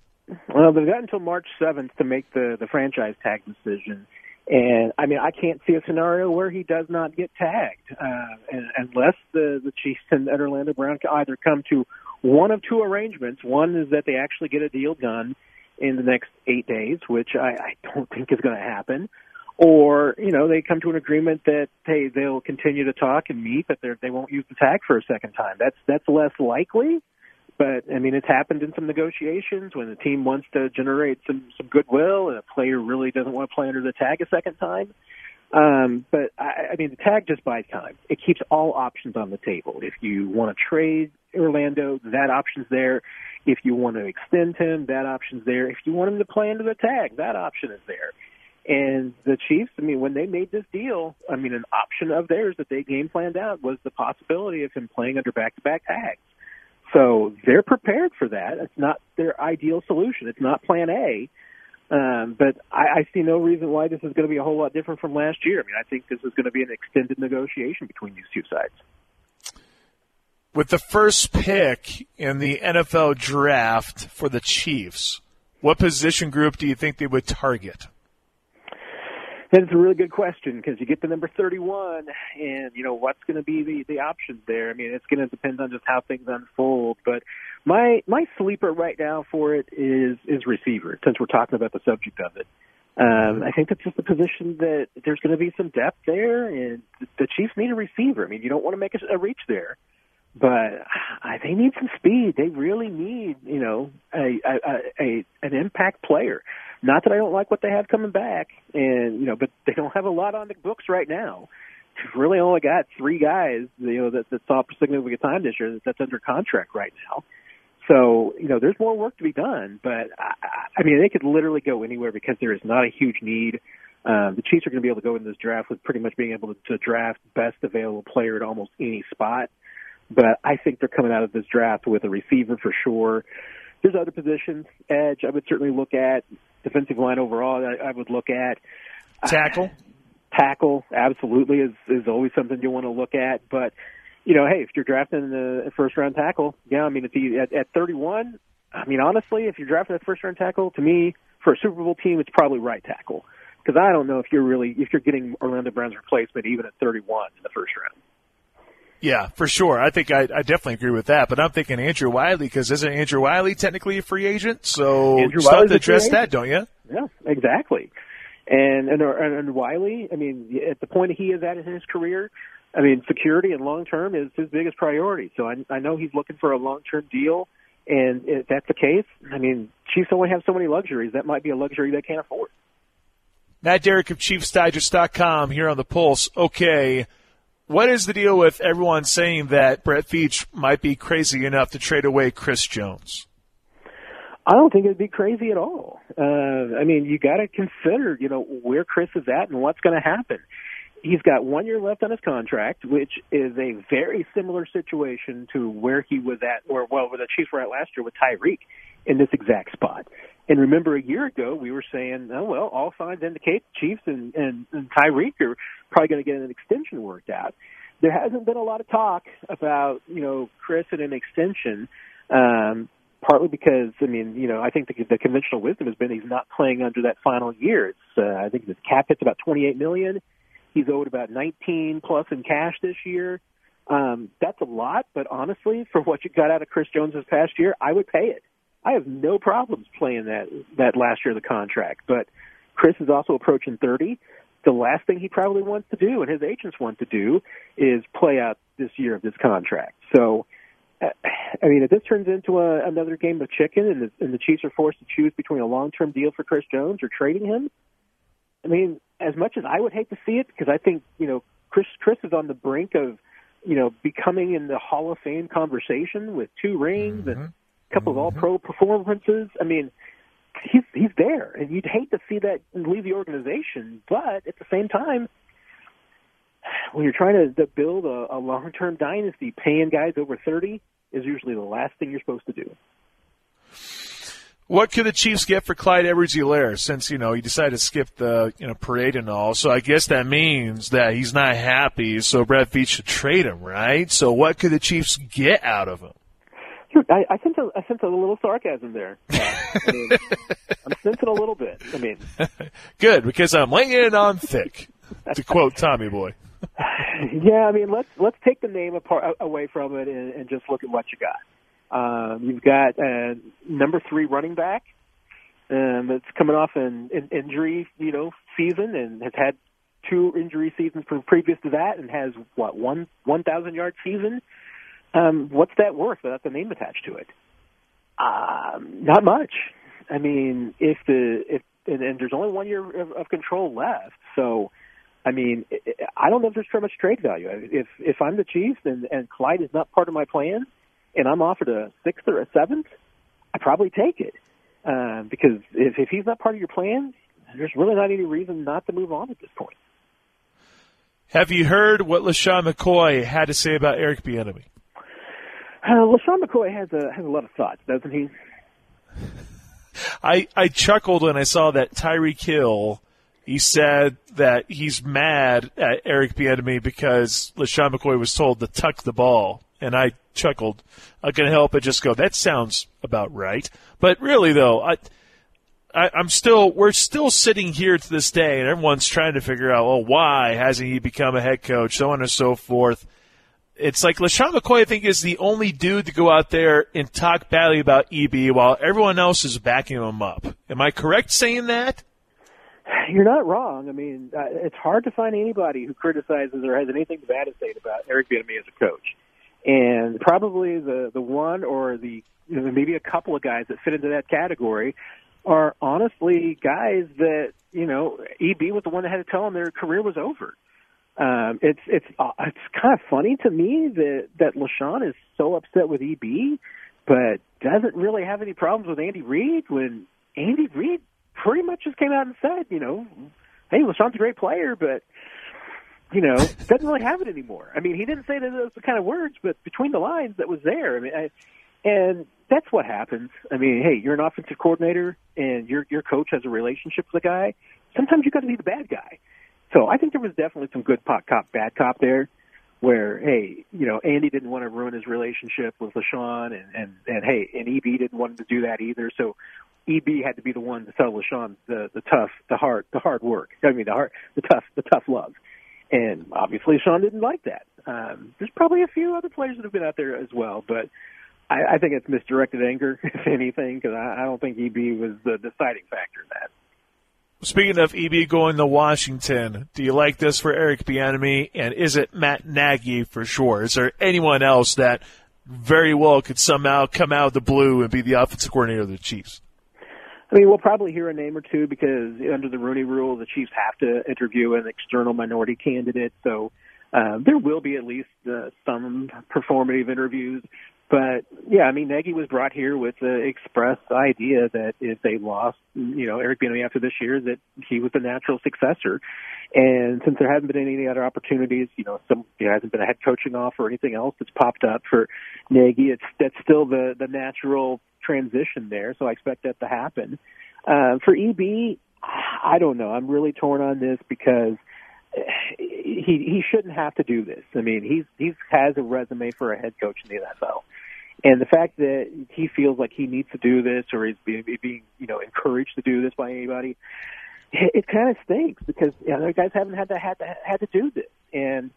Well, they've got until March 7th to make the the franchise tag decision. And I mean, I can't see a scenario where he does not get tagged, uh, unless the the Chiefs and Orlando Brown can either come to one of two arrangements. One is that they actually get a deal done in the next eight days, which I, I don't think is going to happen, or you know they come to an agreement that hey they'll continue to talk and meet, but they won't use the tag for a second time. That's that's less likely. But I mean, it's happened in some negotiations when the team wants to generate some some goodwill, and a player really doesn't want to play under the tag a second time. Um, but I, I mean, the tag just buys time. It keeps all options on the table. If you want to trade Orlando, that option's there. If you want to extend him, that option's there. If you want him to play under the tag, that option is there. And the Chiefs, I mean, when they made this deal, I mean, an option of theirs that they game planned out was the possibility of him playing under back-to-back tags. So they're prepared for that. It's not their ideal solution. It's not Plan A. Um, but I, I see no reason why this is going to be a whole lot different from last year. I mean, I think this is going to be an extended negotiation between these two sides. with the first pick in the NFL draft for the Chiefs, what position group do you think they would target? That's a really good question because you get to number 31, and you know what's going to be the the options there. I mean, it's going to depend on just how things unfold. But my my sleeper right now for it is is receiver. Since we're talking about the subject of it, um, I think that's just a position that there's going to be some depth there, and the Chiefs need a receiver. I mean, you don't want to make a, a reach there, but I, they need some speed. They really need you know a a, a an impact player. Not that I don't like what they have coming back, and you know, but they don't have a lot on the books right now. They've really only got three guys, you know, that, that saw significant time this year that's under contract right now. So, you know, there's more work to be done, but I, I mean, they could literally go anywhere because there is not a huge need. Um, the Chiefs are going to be able to go in this draft with pretty much being able to, to draft best available player at almost any spot. But I think they're coming out of this draft with a receiver for sure. There's other positions, edge. I would certainly look at defensive line overall. I, I would look at tackle. Uh, tackle absolutely is is always something you want to look at. But you know, hey, if you're drafting a first round tackle, yeah, I mean, at, at 31, I mean, honestly, if you're drafting a first round tackle, to me, for a Super Bowl team, it's probably right tackle because I don't know if you're really if you're getting Orlando Brown's replacement even at 31 in the first round. Yeah, for sure. I think I, I definitely agree with that. But I'm thinking Andrew Wylie because isn't Andrew Wylie technically a free agent? So Andrew you have to address agent. that, don't you? Yeah, exactly. And and and, and Wylie, I mean, at the point he is at in his career, I mean, security and long term is his biggest priority. So I, I know he's looking for a long term deal, and if that's the case, I mean, Chiefs only have so many luxuries. That might be a luxury they can't afford. Matt Derrick of ChiefsDigest.com here on the Pulse. Okay, what is the deal with everyone saying that Brett Veach might be crazy enough to trade away Chris Jones? I don't think it'd be crazy at all. Uh, I mean, you got to consider, you know, where Chris is at and what's going to happen. He's got one year left on his contract, which is a very similar situation to where he was at, or well, where the Chiefs were at last year with Tyreek in this exact spot. And remember, a year ago we were saying, oh well, all signs indicate the Chiefs and and, and Tyreek are probably going to get an extension worked out. There hasn't been a lot of talk about you know Chris and an extension. Um, partly because I mean, you know, I think the, the conventional wisdom has been he's not playing under that final year. It's uh, I think his cap hits about 28 million. He's owed about 19 plus in cash this year. Um, that's a lot, but honestly, for what you got out of Chris Jones this past year, I would pay it. I have no problems playing that that last year of the contract. But Chris is also approaching 30. The last thing he probably wants to do, and his agents want to do, is play out this year of this contract. So I mean, if this turns into a, another game of chicken, and the, and the Chiefs are forced to choose between a long-term deal for Chris Jones or trading him, I mean, as much as I would hate to see it, because I think you know Chris Chris is on the brink of you know becoming in the Hall of Fame conversation with two rings and mm-hmm. a couple of mm-hmm. All-Pro performances. I mean, he's he's there, and you'd hate to see that leave the organization, but at the same time when you're trying to, to build a, a long-term dynasty, paying guys over 30 is usually the last thing you're supposed to do. What could the Chiefs get for Clyde Edwards-Helaire since, you know, he decided to skip the, you know, parade and all? So I guess that means that he's not happy, so Brett Veach should trade him, right? So what could the Chiefs get out of him? I, I sense a, I sense a little sarcasm there. (laughs) Uh, I mean, I'm sensing a little bit. I mean, (laughs) Good, because I'm laying it on thick, to quote Tommy Boy. (laughs) yeah, I mean, let's let's take the name apart away from it and, and just look at what you got. Um, you've got uh, number three running back um, that's coming off an, an injury, you know, season and has had two injury seasons from previous to that, and has what one one thousand yard season. Um, what's that worth without the name attached to it? Um, not much. I mean, if the if and, and there's only one year of, of control left, so. I mean, I don't know if there's very much trade value. If if I'm the Chiefs and and Clyde is not part of my plan, and I'm offered a sixth or a seventh, I probably take it uh, because if if he's not part of your plan, there's really not any reason not to move on at this point. Have you heard what LeSean McCoy had to say about Eric Bieniemy? Uh, LeSean McCoy has a has a lot of thoughts, doesn't he? I I chuckled when I saw that Tyree Kill. He said that he's mad at Eric Bieniemy because LeSean McCoy was told to tuck the ball And I chuckled. I can help but just go, that sounds about right. But really, though, I, I, I'm still, we're still sitting here to this day, and everyone's trying to figure out, well, why hasn't he become a head coach, so on and so forth. It's like LeSean McCoy, I think, is the only dude to go out there and talk badly about EB while everyone else is backing him up. Am I correct saying that? You're not wrong. I mean, uh, it's hard to find anybody who criticizes or has anything bad to say about Eric Bieniemy as a coach. And probably the the one or the you know, maybe a couple of guys that fit into that category are honestly guys that you know EB was the one that had to tell them their career was over. Um, it's it's uh, it's kind of funny to me that that LeSean is so upset with EB, but doesn't really have any problems with Andy Reid when Andy Reid pretty much just came out and said, you know, hey, LeSean's a great player, but you know, doesn't really have it anymore. I mean, he didn't say those kind of words, but between the lines, that was there. I mean, I, and that's what happens. I mean, hey, you're an offensive coordinator, and your your coach has a relationship with a guy. Sometimes you got to be the bad guy. So I think there was definitely some good pot cop, bad cop there, where hey, you know, Andy didn't want to ruin his relationship with LeSean, and and and hey, and EB didn't want to do that either. So EB had to be the one to tell LeSean the the tough, the hard, the hard work. I mean, the hard, the tough, the tough love. And obviously, Sean didn't like that. Um, there's probably a few other players that have been out there as well, but I, I think it's misdirected anger, (laughs) if anything, because I, I don't think EB was the deciding factor in that. Speaking of EB going to Washington, do you like this for Eric Bieniemy? And is it Matt Nagy for sure? Is there anyone else that very well could somehow come out of the blue and be the offensive coordinator of the Chiefs? I mean, we'll probably hear a name or two because under the Rooney Rule, the Chiefs have to interview an external minority candidate. So uh, there will be at least uh, some performative interviews. But yeah, I mean, Nagy was brought here with the express idea that if they lost, you know, Eric Bieniemy after this year, that he was the natural successor. And since there haven't been any other opportunities, you know, some there hasn't been a head coaching offer or anything else that's popped up for Nagy. It's that's still the the natural transition there, so I expect that to happen. Uh, for EB, I don't know. I'm really torn on this because he he shouldn't have to do this. I mean, he's he's has a resume for a head coach in the NFL. And the fact that he feels like he needs to do this or is being, being you know, encouraged to do this by anybody, it, it kind of stinks because you know, other guys haven't had to had to had to do this. And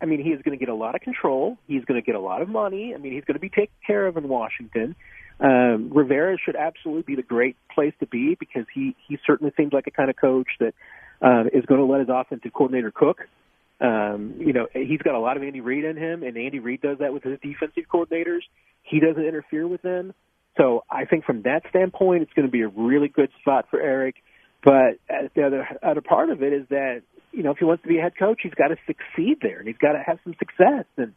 I mean, he is going to get a lot of control. He's going to get a lot of money. I mean, he's going to be taken care of in Washington. Um, Rivera should absolutely be the great place to be because he he certainly seems like a kind of coach that um, is going to let his offensive coordinator cook. Um, you know, he's got a lot of Andy Reid in him, and Andy Reid does that with his defensive coordinators. He doesn't interfere with them. So I think from that standpoint, it's going to be a really good spot for Eric. But uh, the other other part of it is that you know if he wants to be a head coach, he's got to succeed there, and he's got to have some success. And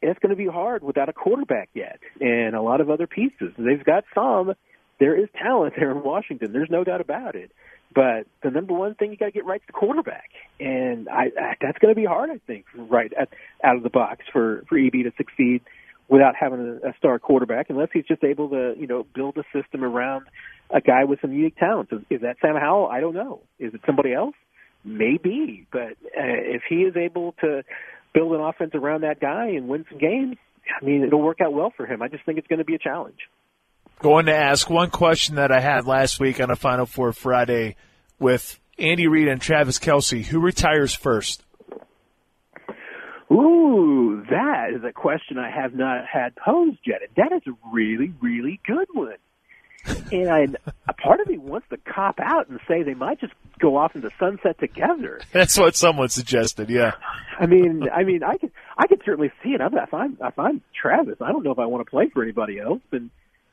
it's going to be hard without a quarterback yet, and a lot of other pieces. They've got some. There is talent there in Washington. There's no doubt about it. But the number one thing you got to get right is the quarterback, and I, I that's going to be hard, I think, right at, out of the box for for EB to succeed without having a, a star quarterback, unless he's just able to you know build a system around a guy with some unique talents. Is, is that Sam Howell? I don't know. Is it somebody else? Maybe, but uh, if he is able to build an offense around that guy and win some games, I mean, it'll work out well for him. I just think it's going to be a challenge going to ask one question that I had last week on a Final Four Friday with Andy Reid and Travis Kelce. Who retires first? Ooh, that is a question I have not had posed yet. That is a really, really good one. and I, a part of me wants to cop out and say they might just go off into sunset together. (laughs) That's what someone suggested. Yeah. I mean, I mean, I could, I could certainly see it. i If I'm, if I'm Travis, I don't know if I want to play for anybody else, and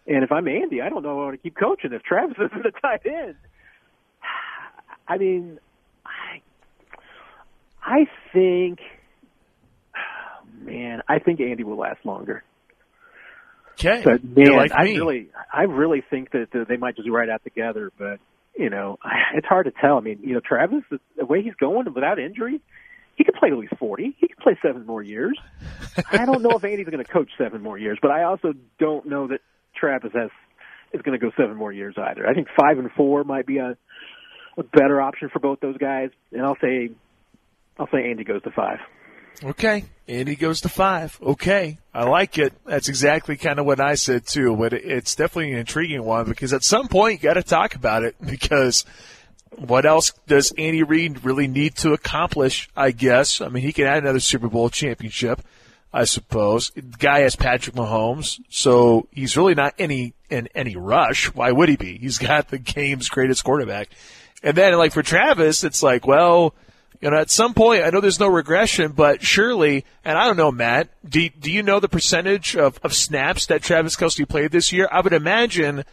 and if I'm Andy, I don't know if I want to keep coaching if Travis (laughs) isn't the tight end. (sighs) I mean, I, I think, man, I think Andy will last longer. Okay, but man, like I really, I really think that they might just ride out together. But you know, it's hard to tell. I mean, you know, Travis, the way he's going without injury, he could play at least 40. He could play seven more years. I don't know if Andy's going to coach seven more years, but I also don't know that Travis has is going to go seven more years either. I think five and four might be a, a better option for both those guys, and I'll say I'll say Andy goes to five. Okay, And he goes to five. Okay, I like it. That's exactly kind of what I said too. But it's definitely an intriguing one because at some point you got to talk about it (laughs) because what else does Andy Reid really need to accomplish? I guess. I mean, he can add another Super Bowl championship, I suppose. The guy has Patrick Mahomes, so he's really not any in any rush. Why would he be? He's got the game's greatest quarterback. And then, like for Travis, it's like, well you know, at some point, I know there's no regression, but surely, and I don't know, Matt, do, do you know the percentage of, of snaps that Travis Kelce played this year? I would imagine,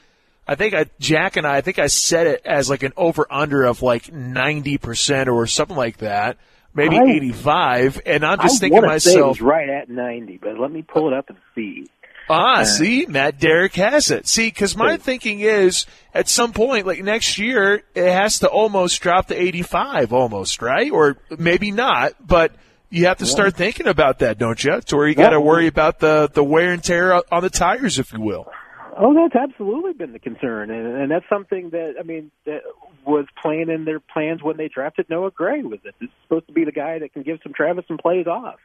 I think I, Jack and I, I think I said it as like an over under of like 90% or something like that, maybe I, 85. And I'm just I thinking to myself. Say it was right at 90, but let me pull it up and see. Ah, uh, see, Matt Derrick has it. See, because my thinking is at some point, like next year, it has to almost drop to 85, almost, right? Or maybe not, but you have to start thinking about that, don't you? To where you got to worry about the, the wear and tear on the tires, if you will. Oh, that's absolutely been the concern, and, and that's something that I mean that was playing in their plans when they drafted Noah Gray. Was it? this is supposed to be the guy that can give some Travis some plays off?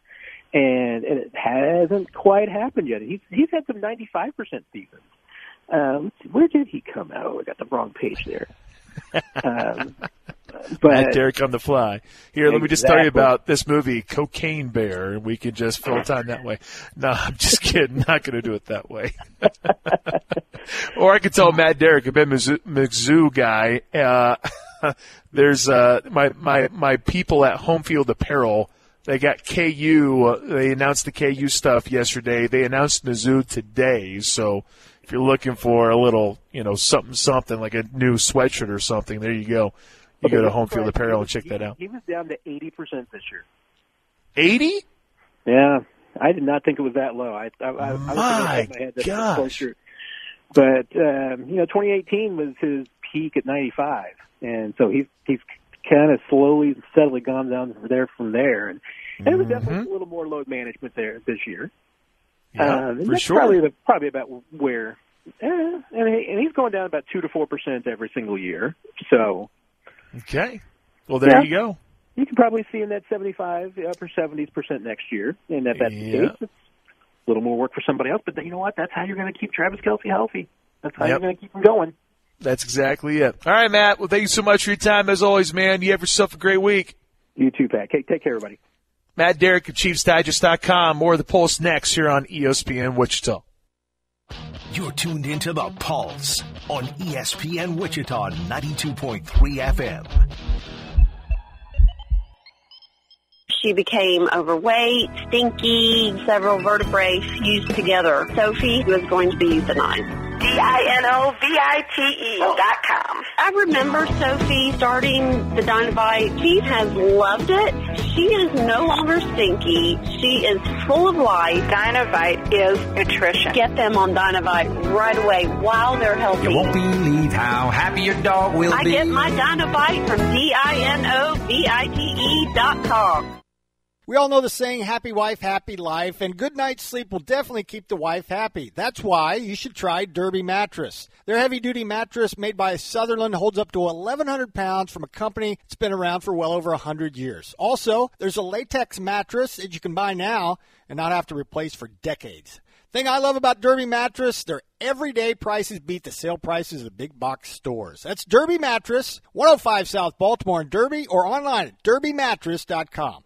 And, and it hasn't quite happened yet. He's he's had some 95% seasons. Um, where did he come out? Oh, I got the wrong page there. (laughs) um, but Matt Derrick on the fly. Here, exactly. let me just tell you about this movie, Cocaine Bear, and we can just fill time that way. No, I'm just kidding. (laughs) Not going to do it that way. (laughs) or I could tell Matt Derrick, a Ben Mizzou guy. Uh, there's uh, my my my people at Home Field Apparel they got KU. Uh, they announced the KU stuff yesterday. They announced Mizzou today. So if you're looking for a little, you know, something, something like a new sweatshirt or something, there you go. You okay, go to Home Field Apparel and check that out. He was down to 80% this year. 80? Yeah. I did not think it was that low. I, I, I, my, I my head gosh. But, um, you know, 2018 was his peak at 95. And so he's, he's kind of slowly, and steadily gone down there from there. And, and mm-hmm. it was definitely mm-hmm. a little more load management there this year. Yeah, um, for sure. Probably, the, probably about where, eh, and, he, and he's going down about two to four percent every single year. So, okay, well there yeah, you go. You can probably see in that seventy-five, upper seventies percent next year, and if that's yeah. the case, it's a little more work for somebody else. But you know what? That's how you're going to keep Travis Kelce healthy. That's how yep. you're going to keep him going. That's exactly it. All right, Matt. Well, thank you so much for your time as always, man. You have yourself a great week. You too, Pat. Take, take care, everybody. Matt Derrick of ChiefsDigest.com. More of the Pulse next here on ESPN Wichita. You're tuned into the Pulse on ESPN Wichita 92.3 FM. She became overweight, stinky, several vertebrae fused together. Sophie was going to be euthanized. D-I-N-O-V-I-T-E dot com. I remember Sophie starting the Dinovite. She has loved it. She is no longer stinky. She is full of life. Dinovite is nutrition. Get them on Dinovite right away while they're healthy. You won't believe how happy your dog will I be. I get my Dinovite from D-I-N-O-V-I-T-E dot com. We all know the saying, happy wife, happy life, and good night's sleep will definitely keep the wife happy. That's why you should try Derby Mattress. Their heavy duty mattress made by Sutherland holds up to 1,100 pounds from a company that's been around for well over 100 years. Also, there's a latex mattress that you can buy now and not have to replace for decades. Thing I love about Derby Mattress, their everyday prices beat the sale prices of the big box stores. That's Derby Mattress, 105 South Baltimore in Derby, or online at derbymattress.com.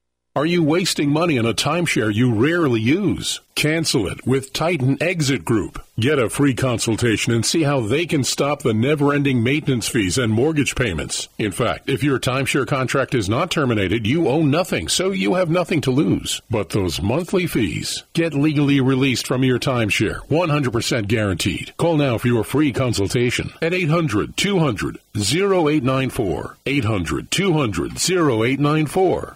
Are you wasting money on a timeshare you rarely use? Cancel it with Titan Exit Group. Get a free consultation and see how they can stop the never ending maintenance fees and mortgage payments. In fact, if your timeshare contract is not terminated, you owe nothing, so you have nothing to lose. But those monthly fees. Get legally released from your timeshare, 100% guaranteed. Call now for your free consultation at 800 200 0894. 800 200 0894.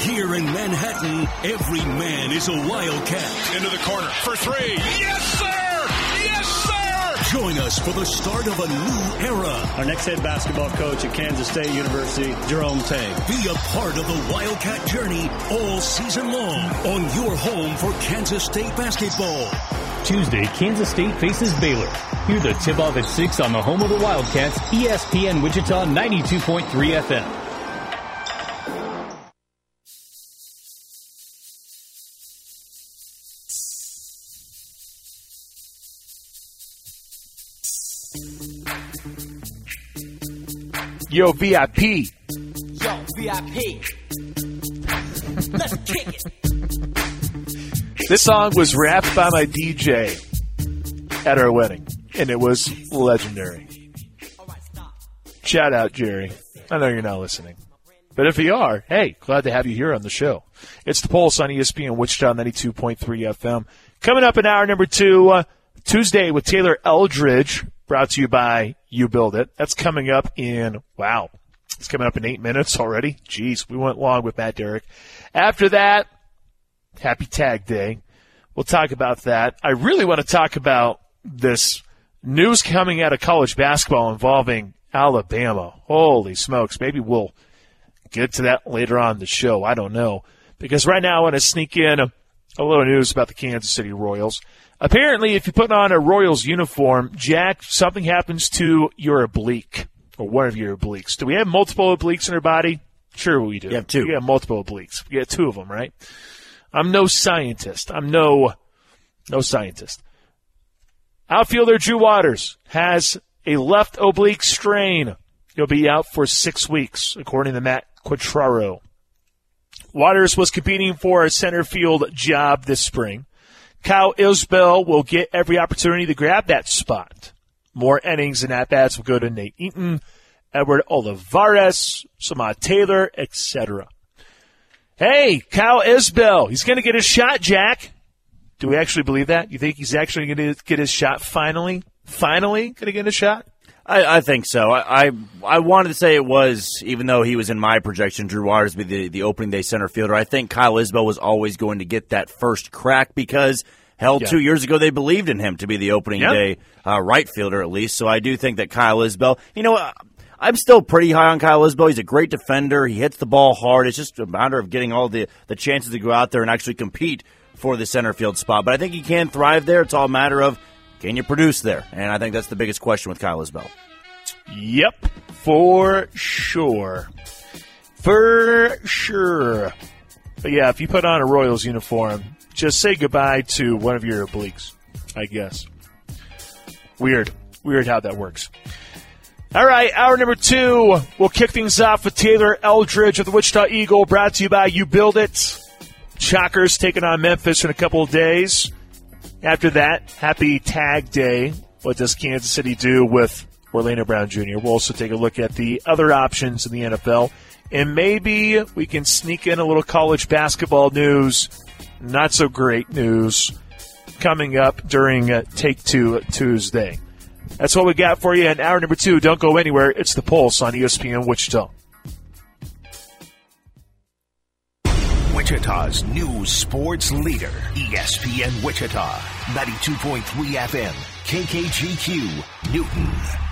Here in Manhattan, every man is a Wildcat. Into the corner for three. Yes, sir! Yes, sir! Join us for the start of a new era. Our next head basketball coach at Kansas State University, Jerome Tang. Be a part of the Wildcat journey all season long on your home for Kansas State basketball. Tuesday, Kansas State faces Baylor. Hear the tip off at 6 on the home of the Wildcats, ESPN Wichita 92.3 FM. Yo, VIP. Yo, VIP. Let's kick it. This song was rapped by my DJ at our wedding, and it was legendary. Shout out, Jerry. I know you're not listening. But if you are, hey, glad to have you here on the show. It's the Pulse on ESPN Wichita 92.3 FM. Coming up in hour number two, uh, Tuesday with Taylor Eldridge, brought to you by You Build It. That's coming up in, wow, it's coming up in eight minutes already. Jeez, we went long with Matt Derrick. After that, happy tag day. We'll talk about that. I really want to talk about this news coming out of college basketball involving Alabama. Holy smokes. Maybe we'll get to that later on the show. I don't know. Because right now I want to sneak in a, a little news about the Kansas City Royals. Apparently, if you put on a Royals uniform, Jack, something happens to your oblique or one of your obliques. Do we have multiple obliques in our body? Sure, we do. You have two. We have multiple obliques. We have two of them, right? I'm no scientist. I'm no no scientist. Outfielder Drew Waters has a left oblique strain. He'll be out for six weeks, according to Matt Quatraro. Waters was competing for a center field job this spring. Kyle Isbel will get every opportunity to grab that spot. More innings and at bats will go to Nate Eaton, Edward Olivares, Samad Taylor, etc. Hey, Kyle Isbel, he's going to get his shot, Jack. Do we actually believe that? You think he's actually going to get his shot finally? Finally going to get a shot? I, I think so. I, I, I wanted to say it was, even though he was in my projection, Drew Waters be the, the opening day center fielder. I think Kyle Isbel was always going to get that first crack because hell, Yeah. two years ago they believed in him to be the opening Yeah. day uh, right fielder at least. So I do think that Kyle Isbel, you know, uh, I'm still pretty high on Kyle Isbel. He's a great defender. He hits the ball hard. It's just a matter of getting all the, the chances to go out there and actually compete for the center field spot. But I think he can thrive there. It's all a matter of can you produce there? And I think that's the biggest question with Kyle Isbel. Yep, for sure. For sure. But yeah, if you put on a Royals uniform, just say goodbye to one of your obliques, I guess. Weird. Weird how that works. All right, hour number two. We'll kick things off with Taylor Eldridge of the Wichita Eagle, brought to you by You Build It. Shockers taking on Memphis in a couple of days. After that, happy tag day. What does Kansas City do with Orlando Brown Jr.? We'll also take a look at the other options in the NFL. And maybe we can sneak in a little college basketball news. Not so great news coming up during uh, Take Two Tuesday. That's what we got for you in hour number two. Don't go anywhere. It's the Pulse on ESPN Wichita. Wichita's new sports leader, ESPN Wichita, 92.3 FM, KKGQ, Newton.